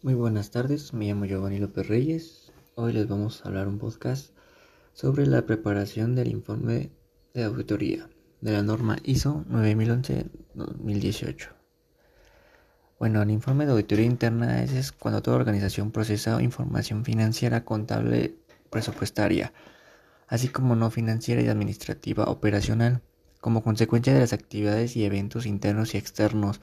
Muy buenas tardes, me llamo Giovanni López Reyes. Hoy les vamos a hablar un podcast sobre la preparación del informe de auditoría de la norma ISO 9011-2018. Bueno, el informe de auditoría interna es cuando toda organización procesa información financiera, contable, presupuestaria, así como no financiera y administrativa operacional, como consecuencia de las actividades y eventos internos y externos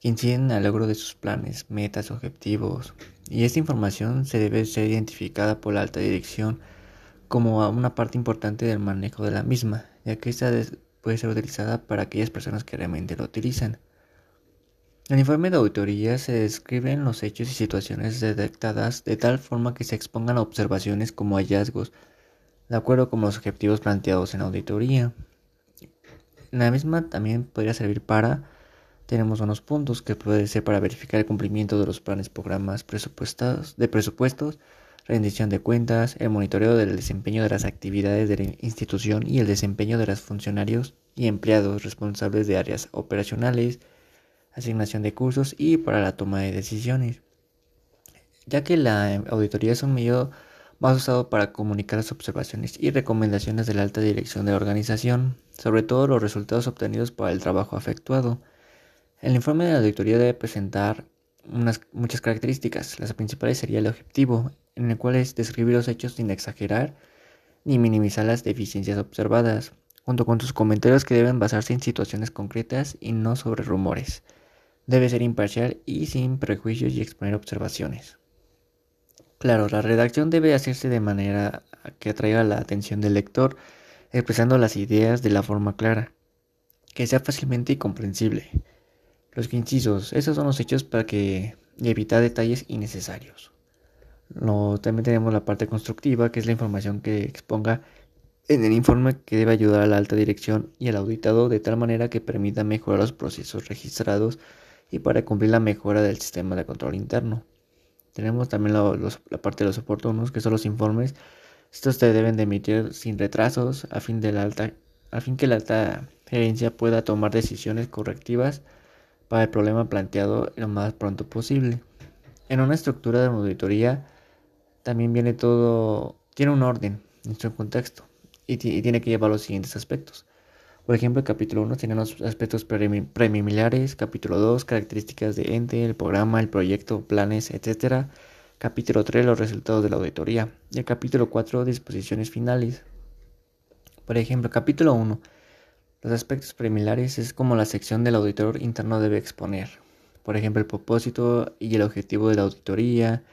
que inciden al logro de sus planes, metas, objetivos, y esta información se debe ser identificada por la alta dirección como una parte importante del manejo de la misma, ya que esta puede ser utilizada para aquellas personas que realmente lo utilizan. En el informe de auditoría se describen los hechos y situaciones detectadas de tal forma que se expongan observaciones como hallazgos, de acuerdo con los objetivos planteados en la auditoría. La misma también podría servir para tenemos unos puntos que puede ser para verificar el cumplimiento de los planes, programas presupuestados, de presupuestos, rendición de cuentas, el monitoreo del desempeño de las actividades de la institución y el desempeño de los funcionarios y empleados responsables de áreas operacionales, asignación de cursos y para la toma de decisiones. Ya que la auditoría es un medio más usado para comunicar las observaciones y recomendaciones de la alta dirección de organización, sobre todo los resultados obtenidos por el trabajo efectuado. El informe de la auditoría debe presentar muchas características. Las principales sería el objetivo, en el cual es describir los hechos sin exagerar ni minimizar las deficiencias observadas, junto con sus comentarios que deben basarse en situaciones concretas y no sobre rumores. Debe ser imparcial y sin prejuicios y exponer observaciones. Claro, la redacción debe hacerse de manera que atraiga la atención del lector, expresando las ideas de la forma clara, que sea fácilmente comprensible los incisos, esos son los hechos para que evitar detalles innecesarios. también tenemos la parte constructiva, que es la información que exponga en el informe que debe ayudar a la alta dirección y al auditado de tal manera que permita mejorar los procesos registrados y para cumplir la mejora del sistema de control interno. Tenemos también la, parte de los oportunos, que son los informes. Estos se deben de emitir sin retrasos a fin, de la alta, a fin que la alta gerencia pueda tomar decisiones correctivas para el problema planteado lo más pronto posible. En una estructura de auditoría también viene todo, tiene un orden en su contexto y, tiene que llevar los siguientes aspectos. Por ejemplo, el capítulo 1 tiene los aspectos preliminares, capítulo 2, características de ente, el programa, el proyecto, planes, etc. Capítulo 3, los resultados de la auditoría. Y el capítulo 4, disposiciones finales. Por ejemplo, capítulo 1, los aspectos preliminares es como la sección del auditor interno debe exponer. Por ejemplo, el propósito y el objetivo de la auditoría.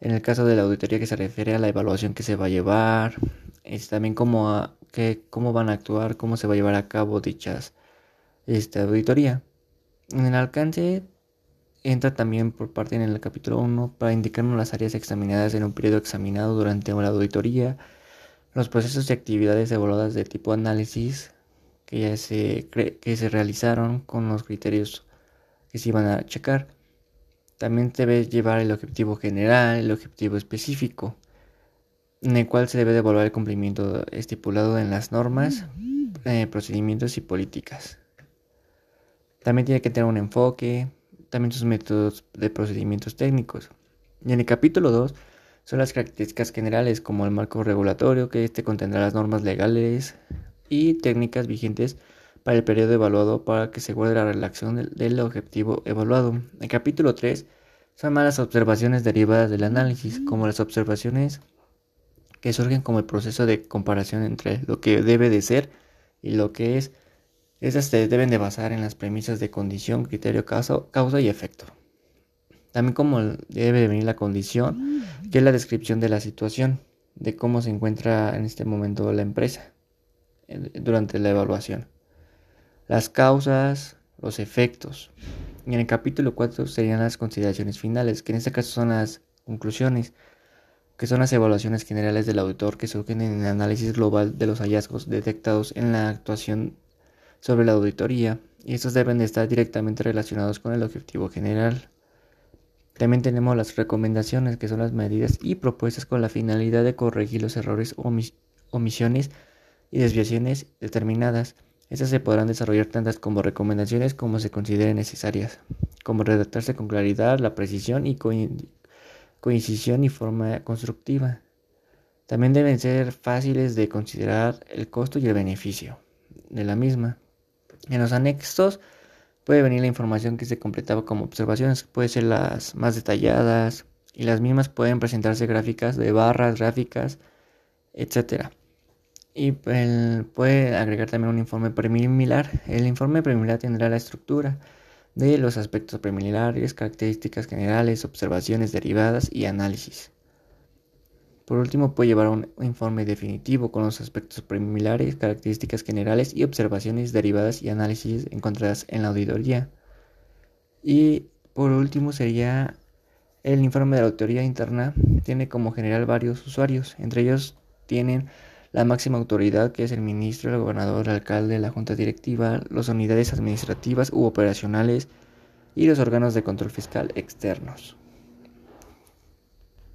En el caso de la auditoría que se refiere a la evaluación que se va a llevar. Es también cómo, cómo van a actuar, cómo se va a llevar a cabo dichas esta auditoría. En el alcance entra también por parte en el capítulo 1 para indicarnos las áreas examinadas en un periodo examinado durante la auditoría, los procesos y actividades evaluadas de tipo análisis, que ya se, que se realizaron con los criterios que se iban a checar. También debe llevar el objetivo general, el objetivo específico, en el cual se debe de evaluar el cumplimiento estipulado en las normas, eh, procedimientos y políticas. También tiene que tener un enfoque, también sus métodos de procedimientos técnicos. Y en el capítulo 2 son las características generales como el marco regulatorio, que este contendrá las normas legales, y técnicas vigentes para el periodo evaluado para que se guarde la relación del, objetivo evaluado. El capítulo 3 son más las observaciones derivadas del análisis, como las observaciones que surgen como el proceso de comparación entre lo que debe de ser y lo que es. Estas se deben de basar en las premisas de condición, criterio, causa, causa y efecto. También como debe de venir la condición, que es la descripción de la situación, de cómo se encuentra en este momento la empresa durante la evaluación. Las causas, los efectos. Y en el capítulo 4 serían las consideraciones finales, que en este caso son las conclusiones, que son las evaluaciones generales del auditor que surgen en el análisis global de los hallazgos detectados en la actuación sobre la auditoría, y estos deben de estar directamente relacionados con el objetivo general. También tenemos las recomendaciones, que son las medidas y propuestas con la finalidad de corregir los errores o omisiones y desviaciones determinadas Estas se podrán desarrollar tantas como recomendaciones como se consideren necesarias, como redactarse con claridad, la precisión y coincisión y forma constructiva. También deben ser fáciles de considerar el costo y el beneficio de la misma. En los anexos puede venir la información que se completaba como observaciones, puede ser las más detalladas y las mismas pueden presentarse gráficas de barras, gráficas, etc. Y puede agregar también un informe preliminar. El informe preliminar tendrá la estructura de los aspectos preliminares, características generales, observaciones derivadas y análisis. Por último, puede llevar un informe definitivo con los aspectos preliminares, características generales y observaciones derivadas y análisis encontradas en la auditoría. Y por último sería el informe de la auditoría interna. Tiene como general varios usuarios, entre ellos tienen la máxima autoridad que es el ministro, el gobernador, el alcalde, la junta directiva, las unidades administrativas u operacionales y los órganos de control fiscal externos.